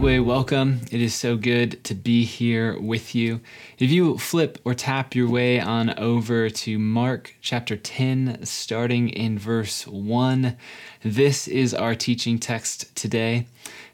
Gateway, welcome. It is so good to be here with you. If you flip or tap your way on over to Mark chapter 10, starting in verse 1, this is our teaching text today.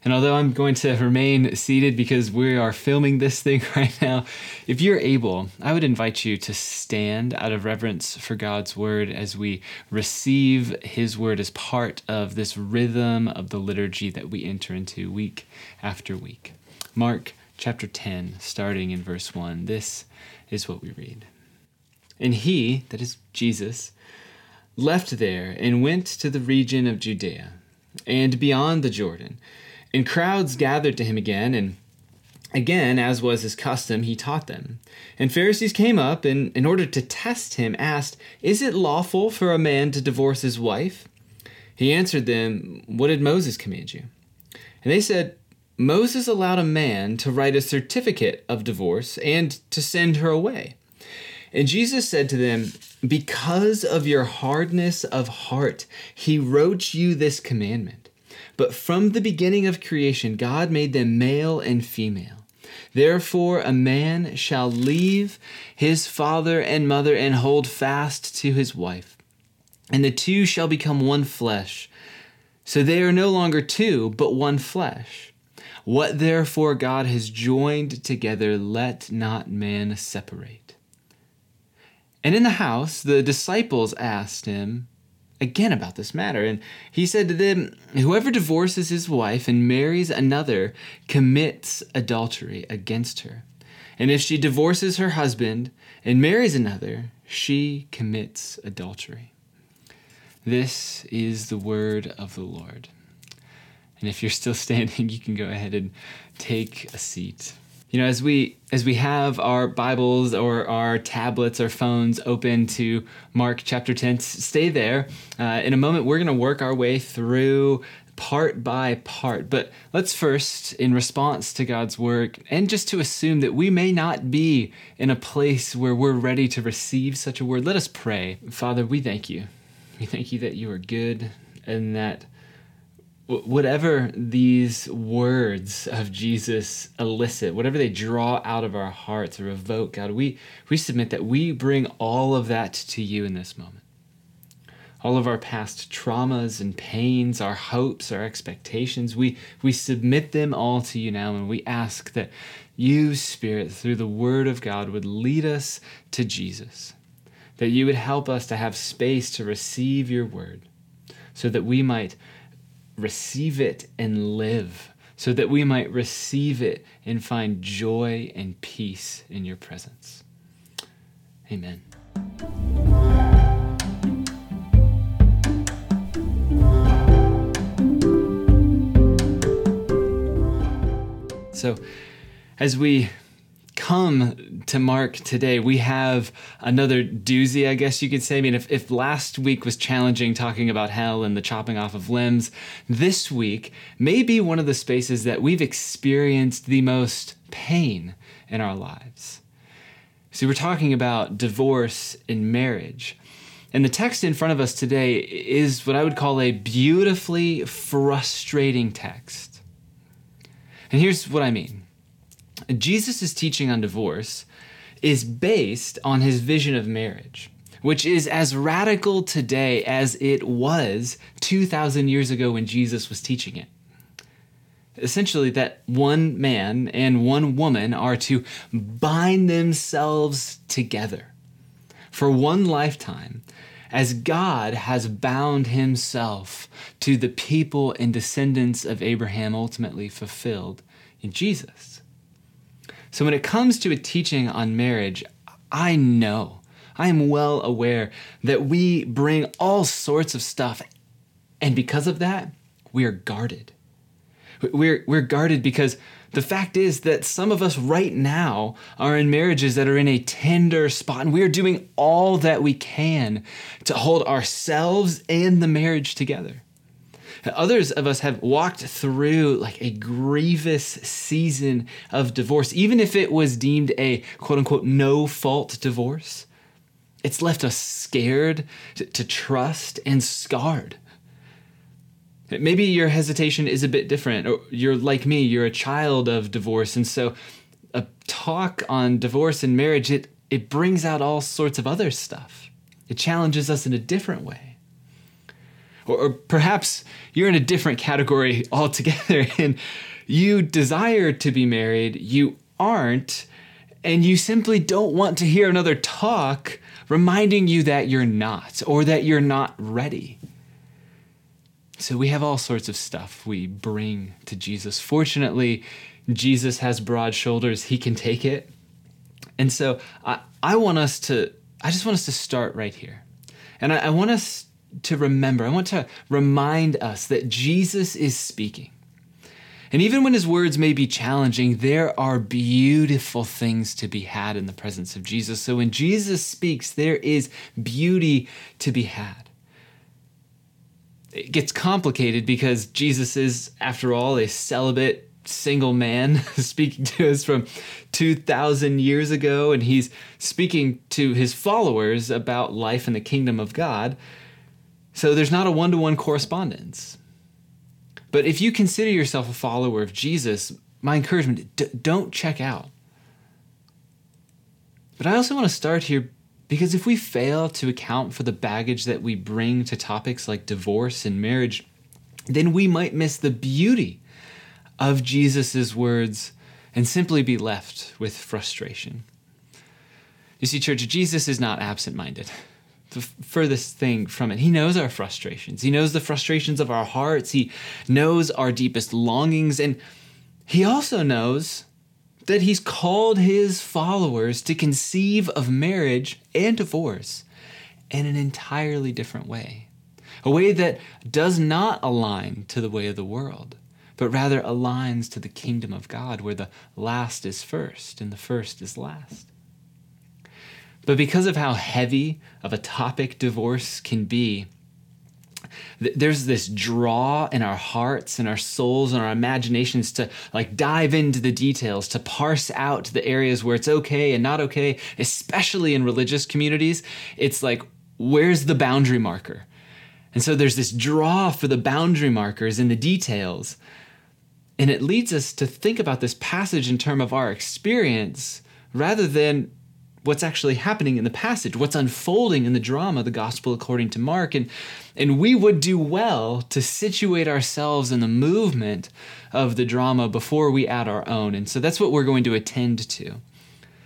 And although I'm going to remain seated because we are filming this thing right now, if you're able, I would invite you to stand out of reverence for God's word as we receive his word as part of this rhythm of the liturgy that we enter into week after week. Mark chapter 10, starting in verse 1. This is what we read. And he, that is Jesus, left there and went to the region of Judea and beyond the Jordan and crowds gathered to him again, and again, as was his custom, he taught them. And Pharisees came up, and in order to test him, asked, Is it lawful for a man to divorce his wife? He answered them, What did Moses command you? And they said, Moses allowed a man to write a certificate of divorce and to send her away. And Jesus said to them, Because of your hardness of heart, he wrote you this commandment. But from the beginning of creation, God made them male and female. Therefore, a man shall leave his father and mother and hold fast to his wife, and the two shall become one flesh. So they are no longer two, but one flesh. What therefore God has joined together, let not man separate. And in the house, the disciples asked him, again about this matter. And he said to them, Whoever divorces his wife and marries another commits adultery against her. And if she divorces her husband and marries another, she commits adultery. This is the word of the Lord. And if you're still standing, you can go ahead and take a seat you know as we as we have our bibles or our tablets or phones open to mark chapter 10 stay there. Uh, in a moment we're going to work our way through part by part. But let's first in response to god's work and just to assume that we may not be in a place where we're ready to receive such a word let us pray. Father we thank you. We thank you that you are good and that whatever these words of Jesus elicit, whatever they draw out of our hearts or evoke, God, we, we submit that we bring all of that to you in this moment. All of our past traumas and pains, our hopes, our expectations, we, we submit them all to you now and we ask that you, Spirit, through the Word of God, would lead us to Jesus, that you would help us to have space to receive your Word so that we might receive it and live, so that we might receive it and find joy and peace in your presence. Amen. So, as we come to Mark today, we have another doozy, I guess you could say. I mean, if, if last week was challenging talking about hell and the chopping off of limbs, this week may be one of the spaces that we've experienced the most pain in our lives. See, we're talking about divorce in marriage. And the text in front of us today is what I would call a beautifully frustrating text. And here's what I mean Jesus' teaching on divorce is based on his vision of marriage, which is as radical today as it was 2,000 years ago when Jesus was teaching it. Essentially, that one man and one woman are to bind themselves together for one lifetime as God has bound himself to the people and descendants of Abraham ultimately fulfilled in Jesus. So when it comes to a teaching on marriage, I know, I am well aware that we bring all sorts of stuff. And because of that, we are guarded. We're, we're guarded because the fact is that some of us right now are in marriages that are in a tender spot, and we are doing all that we can to hold ourselves and the marriage together. Others of us have walked through like a grievous season of divorce, even if it was deemed a quote unquote no fault divorce. It's left us scared to, to trust and scarred. Maybe your hesitation is a bit different, or you're like me, you're a child of divorce, and so a talk on divorce and marriage it it brings out all sorts of other stuff. It challenges us in a different way. Or, or perhaps you're in a different category altogether and you desire to be married, you aren't, and you simply don't want to hear another talk reminding you that you're not or that you're not ready. So we have all sorts of stuff we bring to Jesus. Fortunately, Jesus has broad shoulders, he can take it. And so I, I want us to, I just want us to start right here. And I, I want us to remember, I want to remind us that Jesus is speaking. And even when his words may be challenging, there are beautiful things to be had in the presence of Jesus. So when Jesus speaks, there is beauty to be had it gets complicated because Jesus is, after all, a celibate single man speaking to us from 2,000 years ago, and he's speaking to his followers about life in the kingdom of God. So there's not a one to one correspondence. But if you consider yourself a follower of Jesus, my encouragement d- don't check out. But I also want to start here because if we fail to account for the baggage that we bring to topics like divorce and marriage, then we might miss the beauty of Jesus' words and simply be left with frustration. You see, church, Jesus is not absent minded. The furthest thing from it. He knows our frustrations. He knows the frustrations of our hearts. He knows our deepest longings. And He also knows that he's called his followers to conceive of marriage and divorce in an entirely different way. A way that does not align to the way of the world, but rather aligns to the kingdom of God, where the last is first and the first is last. But because of how heavy of a topic divorce can be, there's this draw in our hearts and our souls and our imaginations to like dive into the details, to parse out the areas where it's okay and not okay, especially in religious communities. It's like, where's the boundary marker? And so there's this draw for the boundary markers in the details. And it leads us to think about this passage in terms of our experience rather than what's actually happening in the passage, what's unfolding in the drama, the gospel according to Mark. And, and we would do well to situate ourselves in the movement of the drama before we add our own. And so that's what we're going to attend to.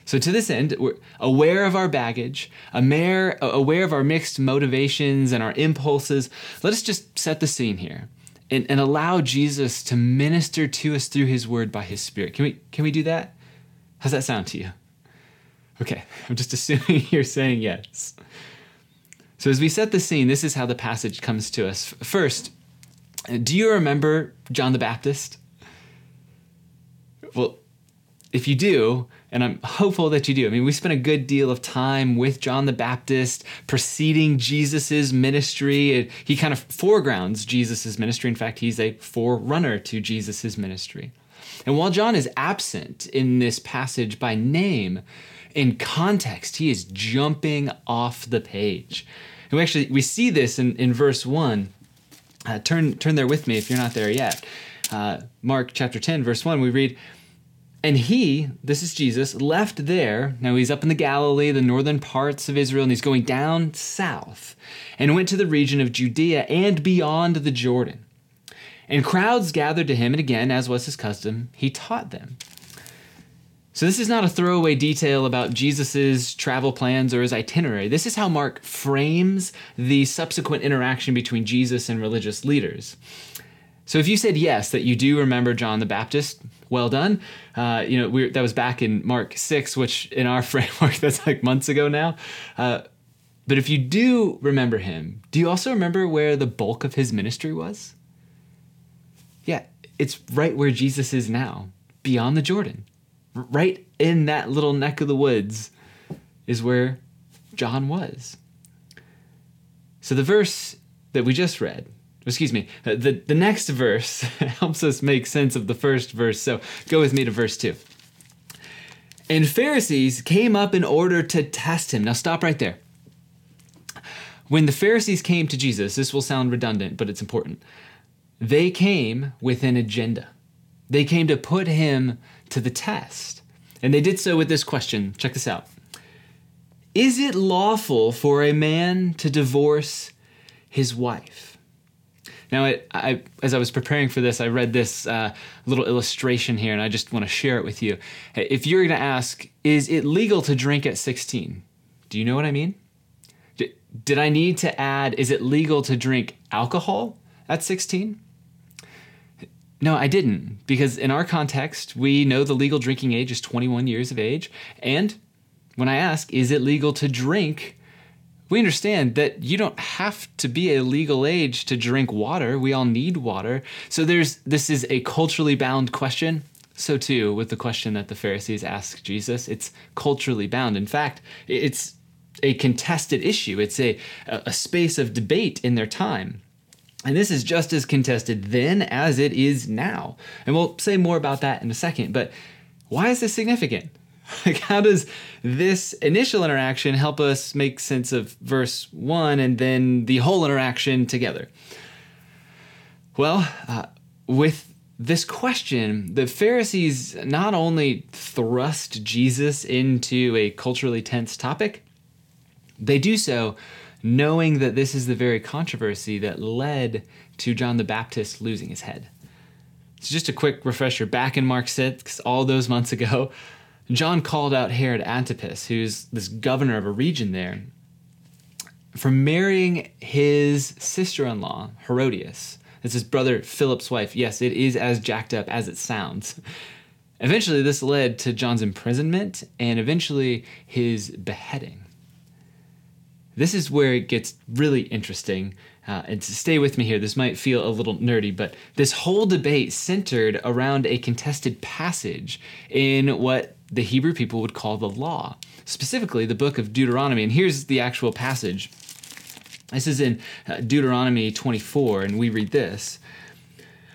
So, to this end, we're aware of our baggage, aware, aware of our mixed motivations and our impulses. Let us just set the scene here and, and allow Jesus to minister to us through his word by his spirit. Can we, can we do that? How's that sound to you? Okay, I'm just assuming you're saying yes. So, as we set the scene, this is how the passage comes to us. First, do you remember John the Baptist? Well, if you do, and I'm hopeful that you do. I mean, we spent a good deal of time with John the Baptist preceding Jesus's ministry. He kind of foregrounds Jesus's ministry. In fact, he's a forerunner to Jesus's ministry. And while John is absent in this passage by name, in context, he is jumping off the page. And we actually we see this in, in verse 1. Uh, turn, turn there with me if you're not there yet. Uh, Mark chapter 10, verse 1, we read, And he, this is Jesus, left there. Now he's up in the Galilee, the northern parts of Israel, and he's going down south and went to the region of Judea and beyond the Jordan. And crowds gathered to him, and again, as was his custom, he taught them. So, this is not a throwaway detail about Jesus' travel plans or his itinerary. This is how Mark frames the subsequent interaction between Jesus and religious leaders. So, if you said yes, that you do remember John the Baptist, well done. Uh, you know, that was back in Mark 6, which in our framework, that's like months ago now. Uh, but if you do remember him, do you also remember where the bulk of his ministry was? Yeah, it's right where Jesus is now, beyond the Jordan right in that little neck of the woods is where John was. So the verse that we just read, excuse me, uh, the, the next verse helps us make sense of the first verse. So go with me to verse 2. And Pharisees came up in order to test him. Now stop right there. When the Pharisees came to Jesus, this will sound redundant, but it's important. they came with an agenda. They came to put him to the test. And they did so with this question. Check this out Is it lawful for a man to divorce his wife? Now, I, I, as I was preparing for this, I read this uh, little illustration here, and I just want to share it with you. If you're going to ask, is it legal to drink at 16? Do you know what I mean? Did I need to add, is it legal to drink alcohol at 16? No, I didn't, because in our context, we know the legal drinking age is 21 years of age. And when I ask, is it legal to drink we understand that you don't have to be a legal age to drink water. We all need water. So there's this is a culturally bound question. So too with the question that the Pharisees asked Jesus, it's culturally bound. In fact, it's a contested issue. It's a a space of debate in their time. And this is just as contested then as it is now. And we'll say more about that in a second. But why is this significant? Like, how does this initial interaction help us make sense of verse 1 and then the whole interaction together? Well, uh, with this question, the Pharisees not only thrust Jesus into a culturally tense topic, they do so knowing that this is the very controversy that led to John the Baptist losing his head. So, just a quick refresher back in Mark 6, all those months ago, John called out Herod Antipas, who's this governor of a region there, for marrying his sister in law, Herodias. It's his brother Philip's wife. Yes, it is as jacked up as it sounds. Eventually, this led to John's imprisonment and eventually his beheading. This is where it gets really interesting. Uh, and stay with me here, this might feel a little nerdy, but this whole debate centered around a contested passage in what the Hebrew people would call the law, specifically the book of Deuteronomy. And here's the actual passage. This is in uh, Deuteronomy 24, and we read this.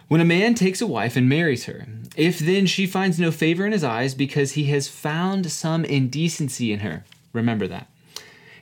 When a man takes a wife and marries her, if then she finds no favor in his eyes because he has found some indecency in her, remember that.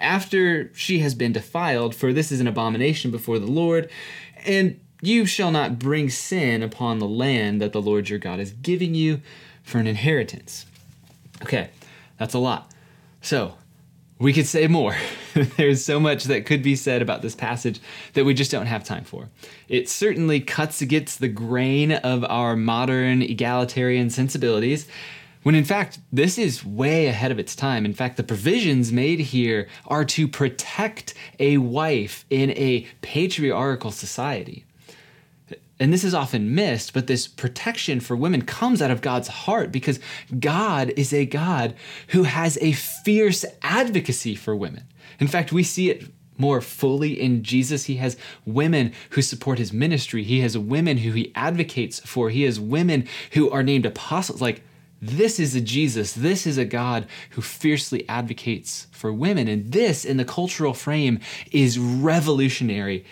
after she has been defiled, for this is an abomination before the Lord, and you shall not bring sin upon the land that the Lord your God is giving you for an inheritance. Okay, that's a lot. So, we could say more. There's so much that could be said about this passage that we just don't have time for. It certainly cuts against the grain of our modern egalitarian sensibilities, when in fact, this is way ahead of its time. In fact, the provisions made here are to protect a wife in a patriarchal society and this is often missed, but this protection for women comes out of God's heart because God is a God who has a fierce advocacy for women. In fact, we see it more fully in Jesus. He has women who support his ministry, he has women who he advocates for, he has women who are named apostles. Like, this is a Jesus. This is a God who fiercely advocates for women. And this, in the cultural frame, is revolutionary,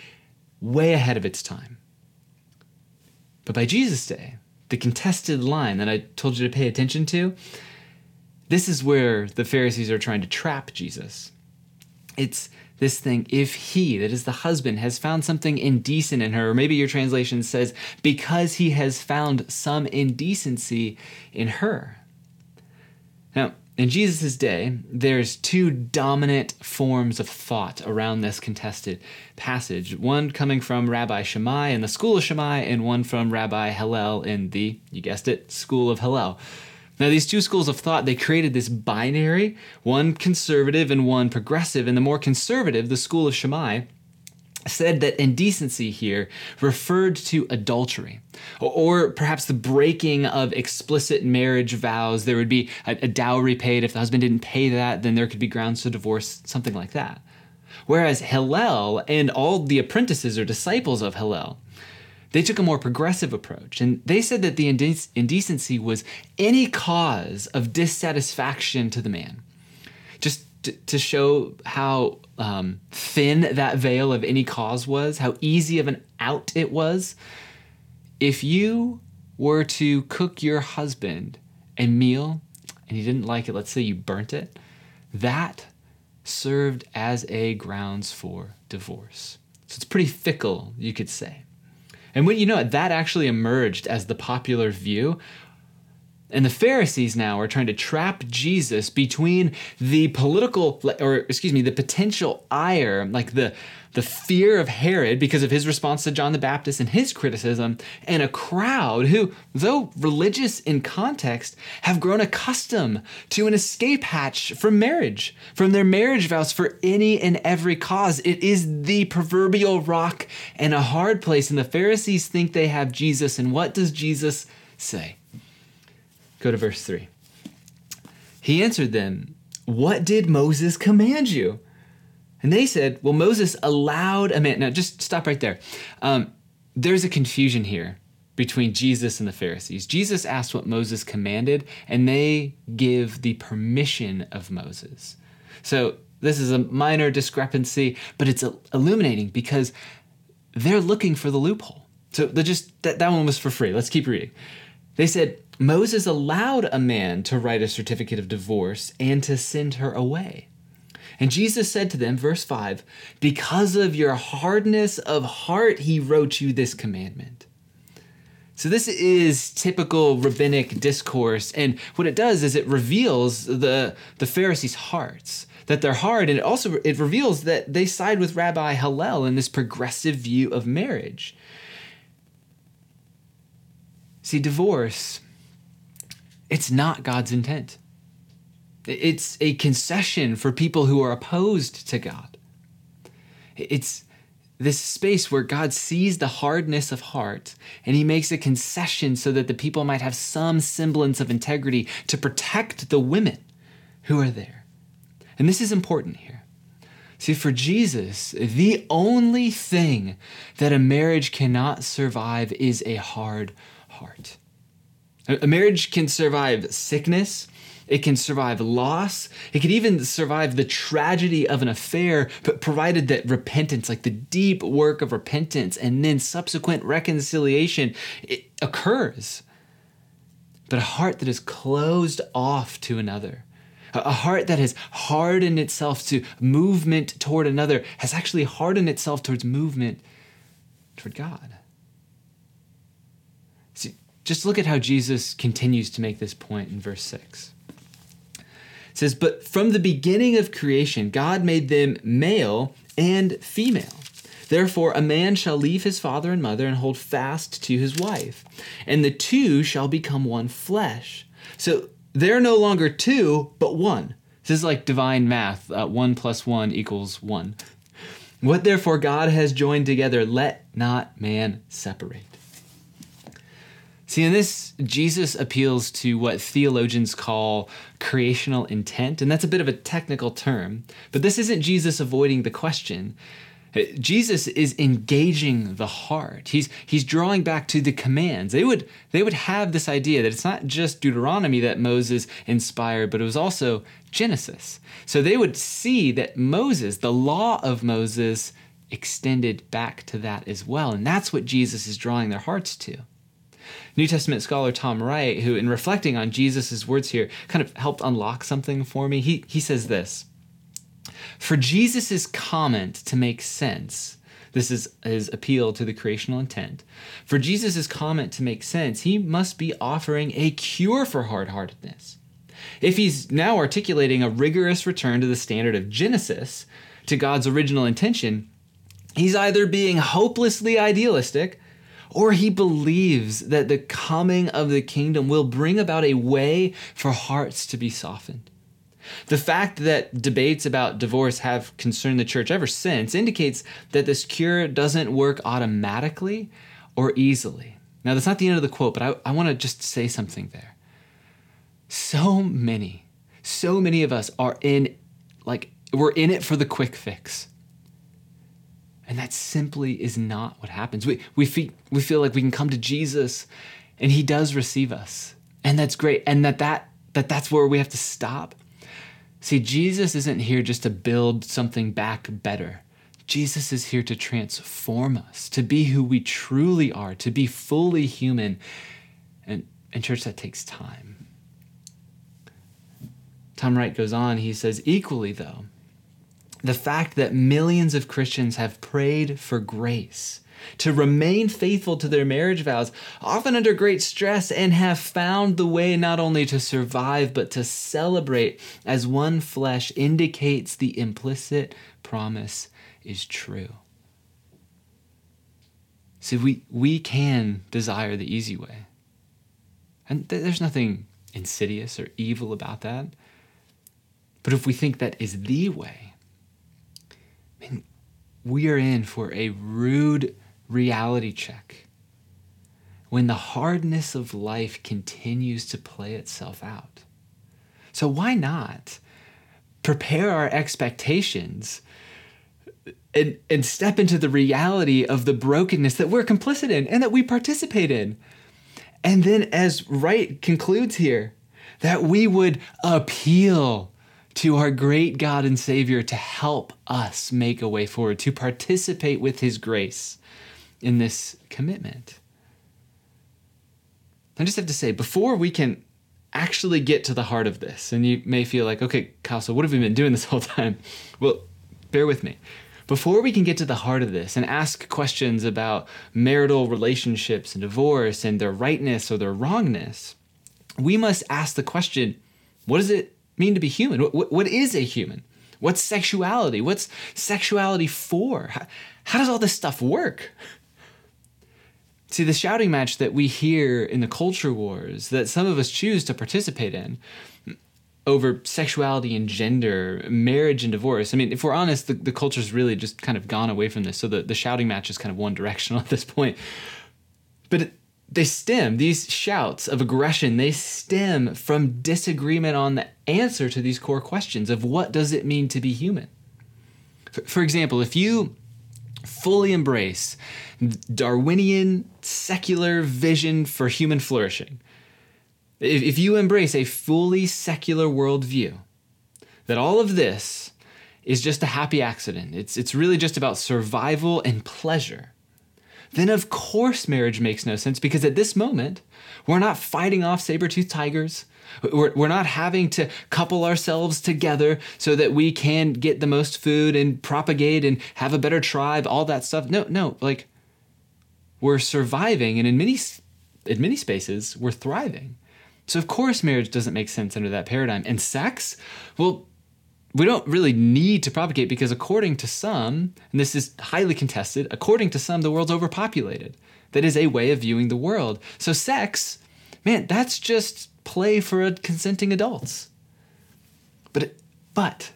way ahead of its time. But by Jesus' day, the contested line that I told you to pay attention to, this is where the Pharisees are trying to trap Jesus. It's this thing if he, that is the husband, has found something indecent in her, or maybe your translation says, because he has found some indecency in her. Now, in Jesus' day, there's two dominant forms of thought around this contested passage. One coming from Rabbi Shammai in the school of Shammai, and one from Rabbi Hillel in the, you guessed it, school of Hillel. Now, these two schools of thought, they created this binary, one conservative and one progressive. And the more conservative, the school of Shammai, said that indecency here referred to adultery or perhaps the breaking of explicit marriage vows there would be a, a, dowry paid if the husband didn't pay that then there could be grounds to divorce something like that whereas hillel and all the apprentices or disciples of hillel they took a more progressive approach. And they said that the indec- indecency was any cause of dissatisfaction to the man. Just to, to show how um, thin that veil of any cause was, how easy of an out it was. If you were to cook your husband a meal and he didn't like it, let's say you burnt it, that served as a grounds for divorce. So it's pretty fickle, you could say. And when you know it, that actually emerged as the popular view. And the Pharisees now are trying to trap Jesus between the political, or excuse me, the potential ire, like the the fear of Herod because of his response to John the Baptist and his criticism, and a crowd who, though religious in context, have grown accustomed to an escape hatch from marriage, from their marriage vows for any and every cause. It is the proverbial rock and a hard place, and the Pharisees think they have Jesus. And what does Jesus say? Go to verse 3. He answered them, What did Moses command you? And they said, Well, Moses allowed a man. Now, just stop right there. Um, there's a confusion here between Jesus and the Pharisees. Jesus asked what Moses commanded, and they give the permission of Moses. So, this is a minor discrepancy, but it's illuminating because they're looking for the loophole. So, they just that, that one was for free. Let's keep reading. They said, Moses allowed a man to write a certificate of divorce and to send her away. And Jesus said to them, verse 5, Because of your hardness of heart, he wrote you this commandment. So, this is typical rabbinic discourse. And what it does is it reveals the, the Pharisees' hearts, that they're hard. And it also it reveals that they side with Rabbi Hillel in this progressive view of marriage. See, divorce, it's not God's intent. It's a concession for people who are opposed to God. It's this space where God sees the hardness of heart and he makes a concession so that the people might have some semblance of integrity to protect the women who are there. And this is important here. See, for Jesus, the only thing that a marriage cannot survive is a hard heart. A marriage can survive sickness, it can survive loss. It can even survive the tragedy of an affair, but provided that repentance, like the deep work of repentance and then subsequent reconciliation, it occurs. But a heart that is closed off to another, a heart that has hardened itself to movement toward another, has actually hardened itself towards movement toward God. See, just look at how Jesus continues to make this point in verse 6 says, But from the beginning of creation, God made them male and female. Therefore, a man shall leave his father and mother and hold fast to his wife, and the two shall become one flesh. So they're no longer two, but one. This is like divine math uh, one plus one equals one. What therefore God has joined together, let not man separate. See, in this, Jesus appeals to what theologians call creational intent, and that's a bit of a technical term, but this isn't Jesus avoiding the question. Uh, Jesus is engaging the heart. He's he's drawing back to the commands. They would they would have this idea that it's not just Deuteronomy that Moses inspired, but it was also Genesis. So they would see that Moses, the law of Moses, extended back to that as well, and that's what Jesus is drawing their hearts to. New Testament scholar Tom Wright, who, in reflecting on Jesus' words here, kind of helped unlock something for me. He, he says this For Jesus' comment to make sense, this is his appeal to the creational intent. For Jesus' comment to make sense, he must be offering a cure for hard heartedness. If he's now articulating a rigorous return to the standard of Genesis, to God's original intention, he's either being hopelessly idealistic or he believes that the coming of the kingdom will bring about a way for hearts to be softened. The fact that debates about divorce have concerned the church ever since indicates that this cure doesn't work automatically or easily. Now, that's not the end of the quote, but I, I want to just say something there. So many, so many of us are in, like, we're in it for the quick fix. And that simply is not what happens. We, we, feel, we feel like we can come to Jesus and he does receive us. And that's great. And that, that, that that's where we have to stop. See, Jesus isn't here just to build something back better. Jesus is here to transform us, to be who we truly are, to be fully human. And, and church, that takes time. Tom Wright goes on, he says, equally though, the fact that millions of Christians have prayed for grace to remain faithful to their marriage vows, often under great stress, and have found the way not only to survive but to celebrate as one flesh indicates the implicit promise is true. See, we, we can desire the easy way. And th- there's nothing insidious or evil about that. But if we think that is the way, we are in for a rude reality check when the hardness of life continues to play itself out. So, why not prepare our expectations and, and step into the reality of the brokenness that we're complicit in and that we participate in. And then, as Wright concludes here, that we would appeal to our great God and Savior to help us make a way forward, to participate with His grace in this commitment. I just have to say, before we can actually get to the heart of this, and you may feel like, okay, Kyle, so what have we been doing this whole time? Well, bear with me. Before we can get to the heart of this and ask questions about marital relationships and divorce and their rightness or their wrongness, we must ask the question what does it mean to be human? what, what is a human? What's sexuality? What's sexuality for? How, how does all this stuff work? See, the shouting match that we hear in the culture wars that some of us choose to participate in over sexuality and gender, marriage and divorce. I mean, if we're honest, the, the culture's really just kind of gone away from this. So the, the shouting match is kind of one directional at this point. But it, they stem, these shouts of aggression, they stem from disagreement on the answer to these core questions of what does it mean to be human? For, example, if you fully embrace Darwinian secular vision for human flourishing, if, if you embrace a fully secular worldview, that all of this is just a happy accident, it's, it's really just about survival and pleasure, then of course marriage makes no sense because at this moment, we're not fighting off saber toothed tigers. We're, we're not having to couple ourselves together so that we can get the most food and propagate and have a better tribe, all that stuff. No, no, like we're surviving and in many in many spaces we're thriving. So, of course, marriage doesn't make sense under that paradigm. And sex, well, we don't really need to propagate because, according to some, and this is highly contested, according to some, the world's overpopulated. That is a way of viewing the world. So, sex, man, that's just play for consenting adults. But, but,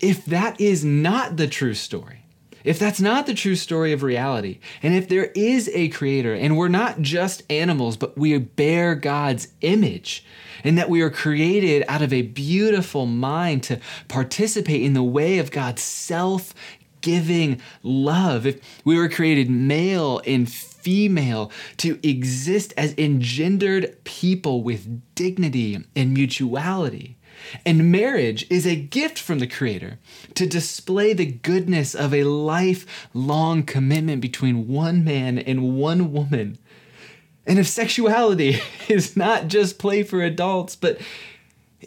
if that is not the true story, if that's not the true story of reality, and if there is a creator, and we're not just animals, but we bear God's image, and that we are created out of a beautiful mind to participate in the way of God's self giving love, if we were created male and female to exist as engendered people with dignity and mutuality and marriage is a gift from the Creator to display the goodness of a lifelong commitment between one man and one woman. And if sexuality is not just play for adults, but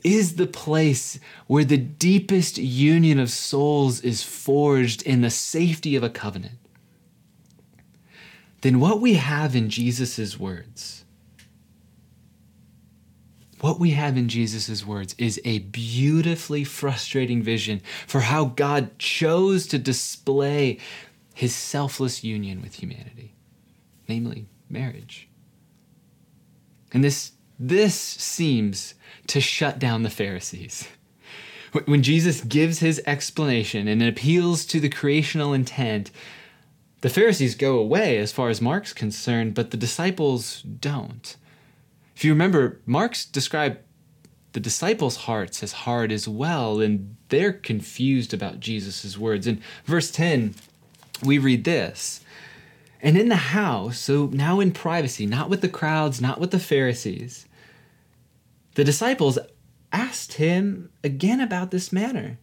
is the place where the deepest union of souls is forged in the safety of a covenant, then what we have in Jesus' words what we have in Jesus' words is a beautifully frustrating vision for how God chose to display his selfless union with humanity, namely marriage. And this, this seems to shut down the Pharisees. When Jesus gives his explanation and appeals to the creational intent, the Pharisees go away as far as Mark's concerned, but the disciples don't. You remember, Mark's described the disciples' hearts as hard as well, and they're confused about Jesus' words. In verse 10, we read this. And in the house, so now in privacy, not with the crowds, not with the Pharisees, the disciples asked him again about this matter.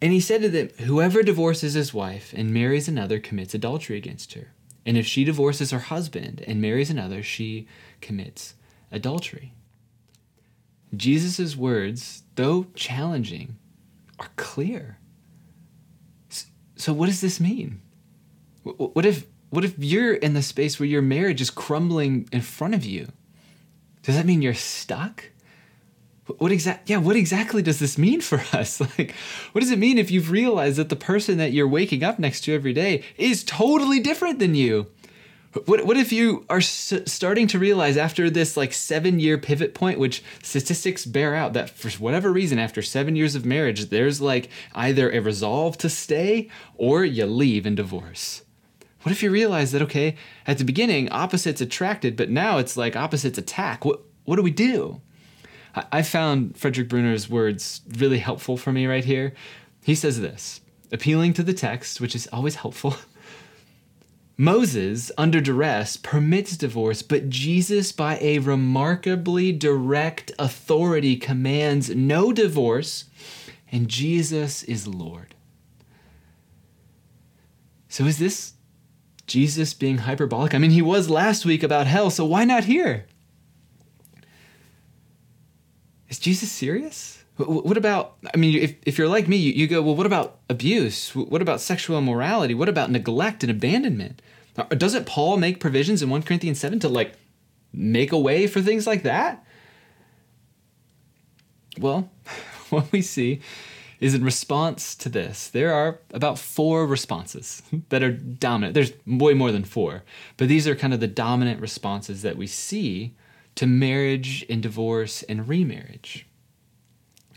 And he said to them, Whoever divorces his wife and marries another commits adultery against her. And if she divorces her husband and marries another, she commits adultery. Jesus' words, though challenging, are clear. So, what does this mean? What if, what if you're in the space where your marriage is crumbling in front of you? Does that mean you're stuck? What exact? Yeah, what exactly does this mean for us? Like, what does it mean if you've realized that the person that you're waking up next to every day is totally different than you? What, what if you are s- starting to realize after this like seven year pivot point, which statistics bear out that for whatever reason, after seven years of marriage, there's like either a resolve to stay or you leave and divorce? What if you realize that, okay, at the beginning, opposites attracted, but now it's like opposites attack? What, what do we do? I, I found Frederick Bruner's words really helpful for me right here. He says this appealing to the text, which is always helpful. Moses, under duress, permits divorce, but Jesus, by a remarkably direct authority, commands no divorce, and Jesus is Lord. So, is this Jesus being hyperbolic? I mean, he was last week about hell, so why not here? Is Jesus serious? What about, I mean, if, if you're like me, you, you go, well, what about abuse? What about sexual immorality? What about neglect and abandonment? Doesn't Paul make provisions in 1 Corinthians 7 to like make a way for things like that? Well, what we see is in response to this, there are about four responses that are dominant. There's way more than four, but these are kind of the dominant responses that we see to marriage and divorce and remarriage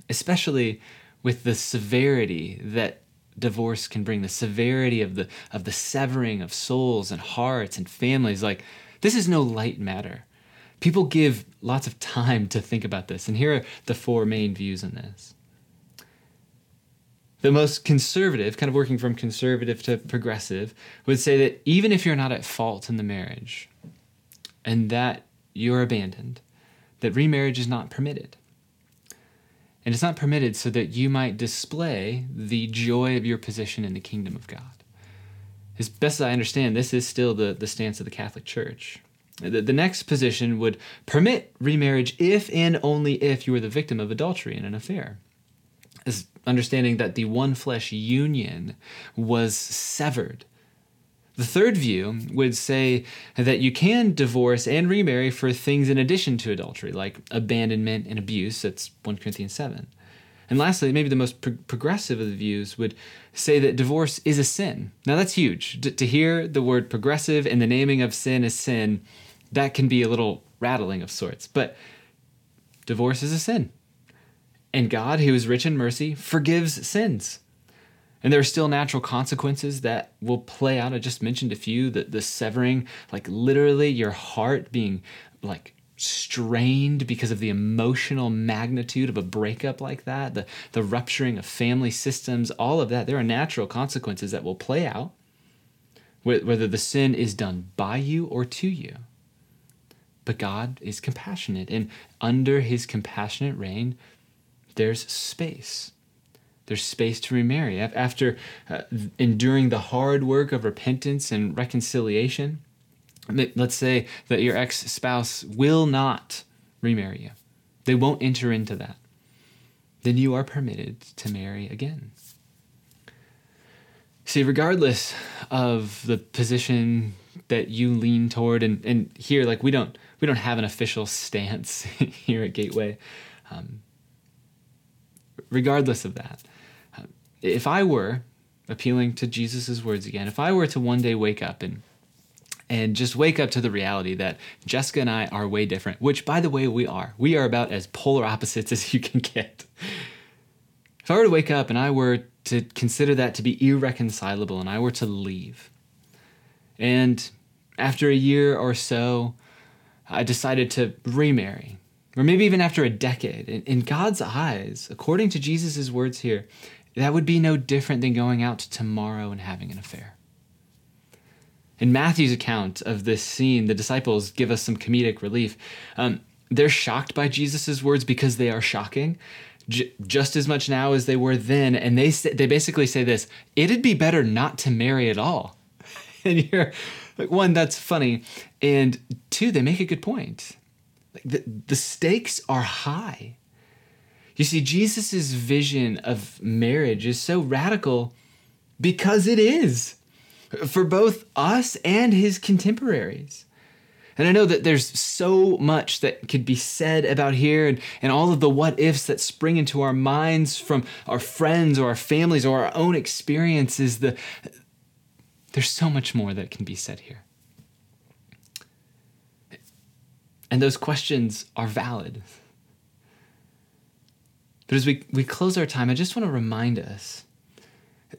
especially with the severity that divorce can bring the severity of the of the severing of souls and hearts and families. Like this is no light matter. People give lots of time to think about this and here are the four main views on this. The most conservative kind of working from conservative to progressive would say that even if you're not at fault in the marriage and that you're abandoned that remarriage is not permitted and it's not permitted so that you might display the joy of your position in the kingdom of God. As best as I understand, this is still the, the stance of the Catholic Church. The, the next position would permit remarriage if and only if you were the victim of adultery in an affair. As understanding that the one flesh union was severed the third view would say that you can divorce and remarry for things in addition to adultery, like abandonment and abuse. That's 1 Corinthians 7. And lastly, maybe the most pro- progressive of the views would say that divorce is a sin. Now, that's huge. D- to hear the word progressive and the naming of sin as sin, that can be a little rattling of sorts. But divorce is a sin. And God, who is rich in mercy, forgives sins. And there are still natural consequences that will play out. I just mentioned a few the, the severing, like literally your heart being like strained because of the emotional magnitude of a breakup like that, the, the rupturing of family systems, all of that. There are natural consequences that will play out, whether the sin is done by you or to you. But God is compassionate, and under his compassionate reign, there's space there's space to remarry. After uh, enduring the hard work of repentance and reconciliation, let's say that your ex spouse will not remarry you, they won't enter into that, then you are permitted to marry again. See, regardless of the position that you lean toward, and, and here, like we don't we don't have an official stance here at Gateway. Um, regardless of that, if I were appealing to Jesus' words again, if I were to one day wake up and and just wake up to the reality that Jessica and I are way different, which by the way we are. We are about as polar opposites as you can get. If I were to wake up and I were to consider that to be irreconcilable and I were to leave, and after a year or so, I decided to remarry, or maybe even after a decade, in, in God's eyes, according to Jesus' words here, that would be no different than going out tomorrow and having an affair. In Matthew's account of this scene, the disciples give us some comedic relief. Um, they're shocked by Jesus' words because they are shocking, j- just as much now as they were then. And they they basically say this: "It'd be better not to marry at all." and you're like, one, that's funny, and two, they make a good point. Like the, the stakes are high. You see, Jesus' vision of marriage is so radical because it is for both us and his contemporaries. And I know that there's so much that could be said about here and, and all of the what ifs that spring into our minds from our friends or our families or our own experiences. The, there's so much more that can be said here. And those questions are valid. But as we, we close our time, I just want to remind us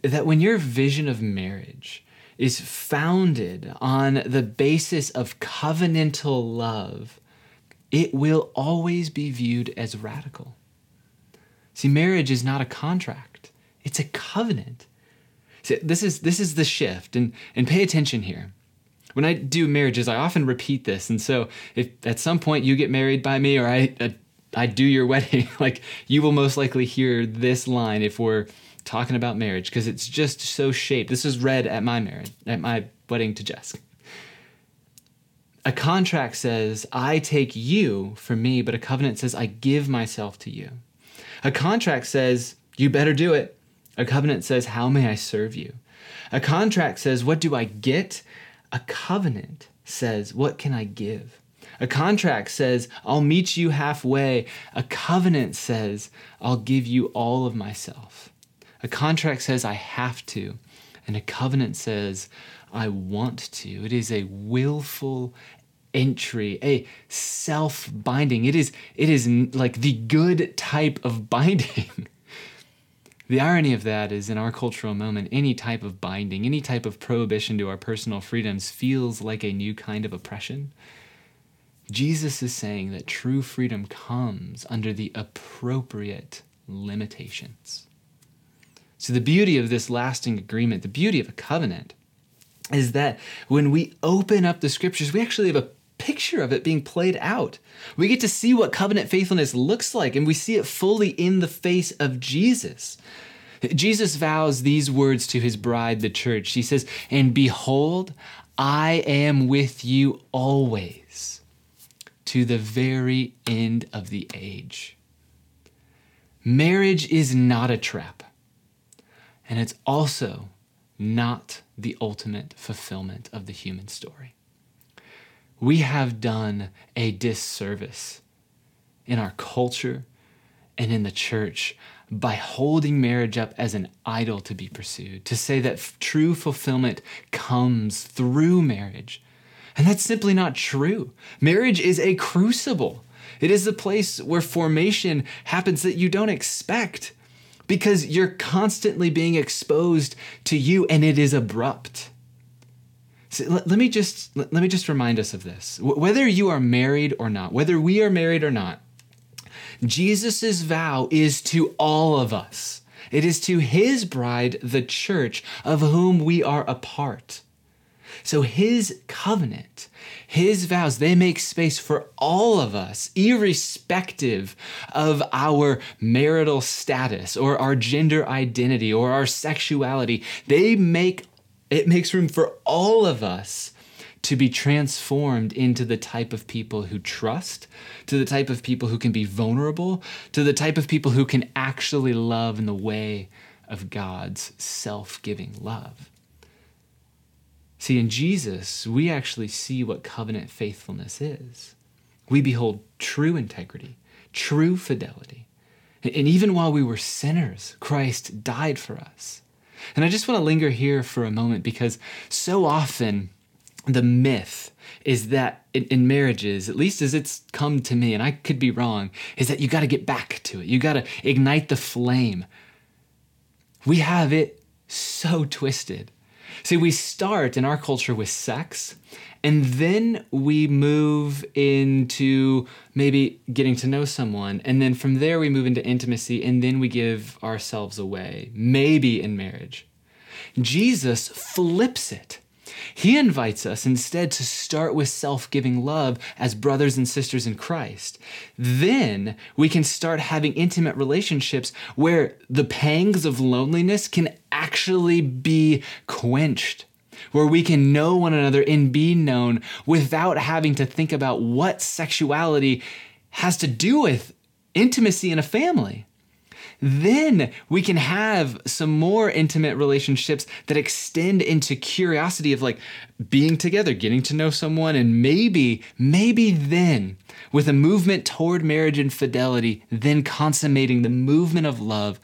that when your vision of marriage is founded on the basis of covenantal love, it will always be viewed as radical. See, marriage is not a contract, it's a covenant. See, this is this is the shift, and, and pay attention here. When I do marriages, I often repeat this, and so if at some point you get married by me or I uh, I do your wedding, like you will most likely hear this line if we're talking about marriage because it's just so shaped. This is read at my marriage, at my wedding to Jess. A contract says, I take you for me, but a covenant says, I give myself to you. A contract says, you better do it. A covenant says, How may I serve you? A contract says, What do I get? A covenant says, What can I give? A contract says, I'll meet you halfway. A covenant says, I'll give you all of myself. A contract says I have to, and a covenant says I want to. It is a willful entry, a self binding. It is, it is like the good type of binding. the irony of that is in our cultural moment, any type of binding, any type of prohibition to our personal freedoms feels like a new kind of oppression. Jesus is saying that true freedom comes under the appropriate limitations. So, the beauty of this lasting agreement, the beauty of a covenant, is that when we open up the scriptures, we actually have a picture of it being played out. We get to see what covenant faithfulness looks like, and we see it fully in the face of Jesus. Jesus vows these words to his bride, the church. He says, And behold, I am with you always to the very end of the age. Marriage is not a trap. And it's also not the ultimate fulfillment of the human story. We have done a disservice in our culture and in the church by holding marriage up as an idol to be pursued, to say that f- true fulfillment comes through marriage. And that's simply not true. Marriage is a crucible. It is the place where formation happens that you don't expect because you're constantly being exposed to you and it is abrupt. So let, let, me just let, let me just remind us of this. Whether you are married or not, whether we are married or not, Jesus' vow is to all of us. It is to his bride, the church, of whom we are a part. So his covenant, his vows, they make space for all of us, irrespective of our marital status or our gender identity or our sexuality. They make it makes room for all of us to be transformed into the type of people who trust, to the type of people who can be vulnerable, to the type of people who can actually love in the way of God's self giving love. See, in Jesus, we actually see what covenant faithfulness is. We behold true integrity, true fidelity. And even while we were sinners, Christ died for us. And I just want to linger here for a moment because so often the myth is that in, marriages, at least as it's come to me, and I could be wrong, is that you got to get back to it. You got to ignite the flame. We have it so twisted. See, we start in our culture with sex, and then we move into maybe getting to know someone. And then from there, we move into intimacy, and then we give ourselves away, maybe in marriage. Jesus flips it. He invites us instead to start with self giving love as brothers and sisters in Christ. Then we can start having intimate relationships where the pangs of loneliness can actually be quenched, where we can know one another and be known without having to think about what sexuality has to do with intimacy in a family then we can have some more intimate relationships that extend into curiosity of like being together, getting to know someone, and maybe, maybe then with a movement toward marriage and fidelity, then consummating the movement of love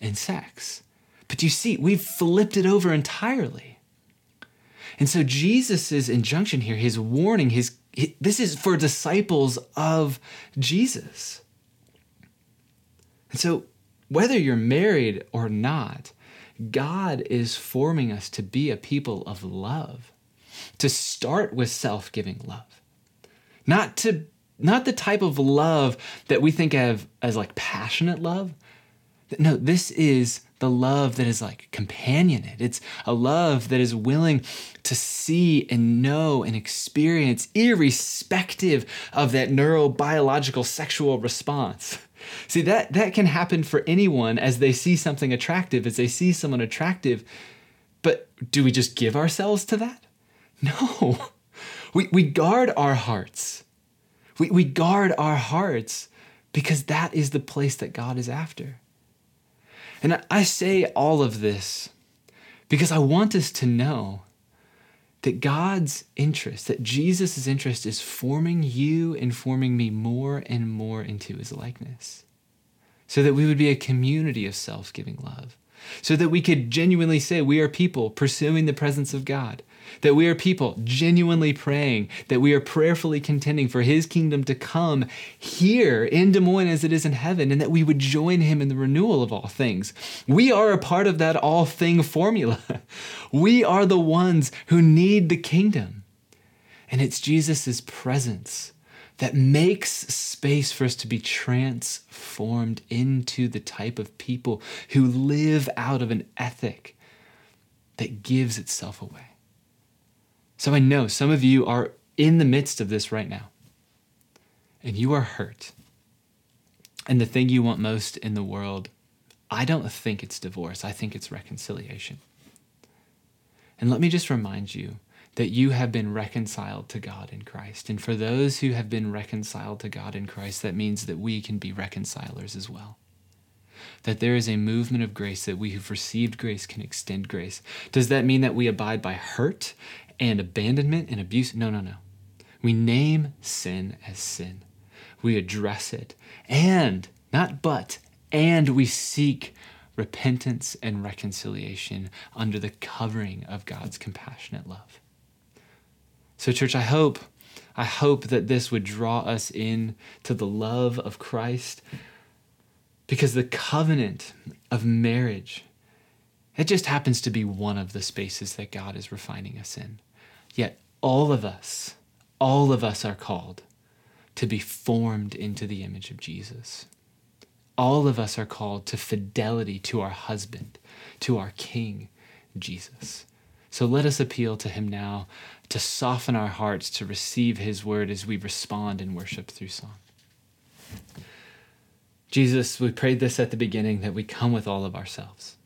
and sex. But you see, we've flipped it over entirely. And so Jesus' injunction here, his warning, his, his this is for disciples of Jesus. And so whether you're married or not, God is forming us to be a people of love, to start with self giving love, not to not the type of love that we think of as like passionate love. No, this is the love that is like companionate. It's a love that is willing to see and know and experience, irrespective of that neurobiological sexual response. See, that, that can happen for anyone as they see something attractive, as they see someone attractive. But do we just give ourselves to that? No. We, we guard our hearts. We, we guard our hearts because that is the place that God is after. And I say all of this because I want us to know that God's interest, that Jesus' interest is forming you and forming me more and more into his likeness. So that we would be a community of self giving love. So that we could genuinely say we are people pursuing the presence of God that we are people genuinely praying, that we are prayerfully contending for His kingdom to come here in Des Moines as it is in heaven, and that we would join Him in the renewal of all things. We are a part of that all thing formula. We are the ones who need the kingdom. And it's Jesus' presence that makes space for us to be transformed into the type of people who live out of an ethic that gives itself away. So I know some of you are in the midst of this right now, and you are hurt. And the thing you want most in the world, I don't think it's divorce, I think it's reconciliation. And let me just remind you that you have been reconciled to God in Christ. And for those who have been reconciled to God in Christ, that means that we can be reconcilers as well. That there is a movement of grace, that we who've received grace can extend grace. Does that mean that we abide by hurt and abandonment and abuse. No, no, no. We name sin as sin. We address it. And, not but, and we seek repentance and reconciliation under the covering of God's compassionate love. So, church, I hope, I hope that this would draw us in to the love of Christ because the covenant of marriage, it just happens to be one of the spaces that God is refining us in. Yet all of us, all of us are called to be formed into the image of Jesus. All of us are called to fidelity to our husband, to our King, Jesus. So let us appeal to him now to soften our hearts to receive his word as we respond in worship through song. Jesus, we prayed this at the beginning that we come with all of ourselves.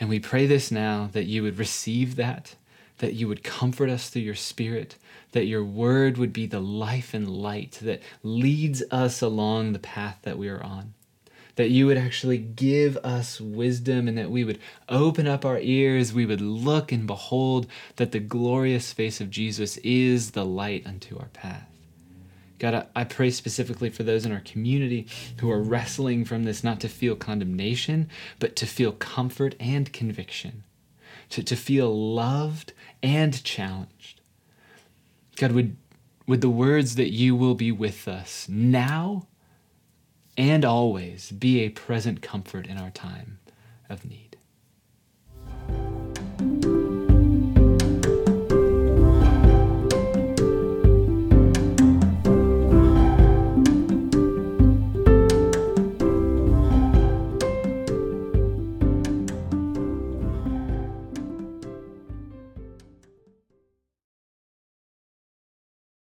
And we pray this now that you would receive that that you would comfort us through your Spirit, that your word would be the life and light that leads us along the path that we are on. That you would actually give us wisdom and that we would open up our ears, we would look and behold that the glorious face of Jesus is the light unto our path. God, I pray specifically for those in our community who are wrestling from this not to feel condemnation, but to feel comfort and conviction, to, to feel loved and challenged. God, would, would the words that you will be with us now and always be a present comfort in our time of need.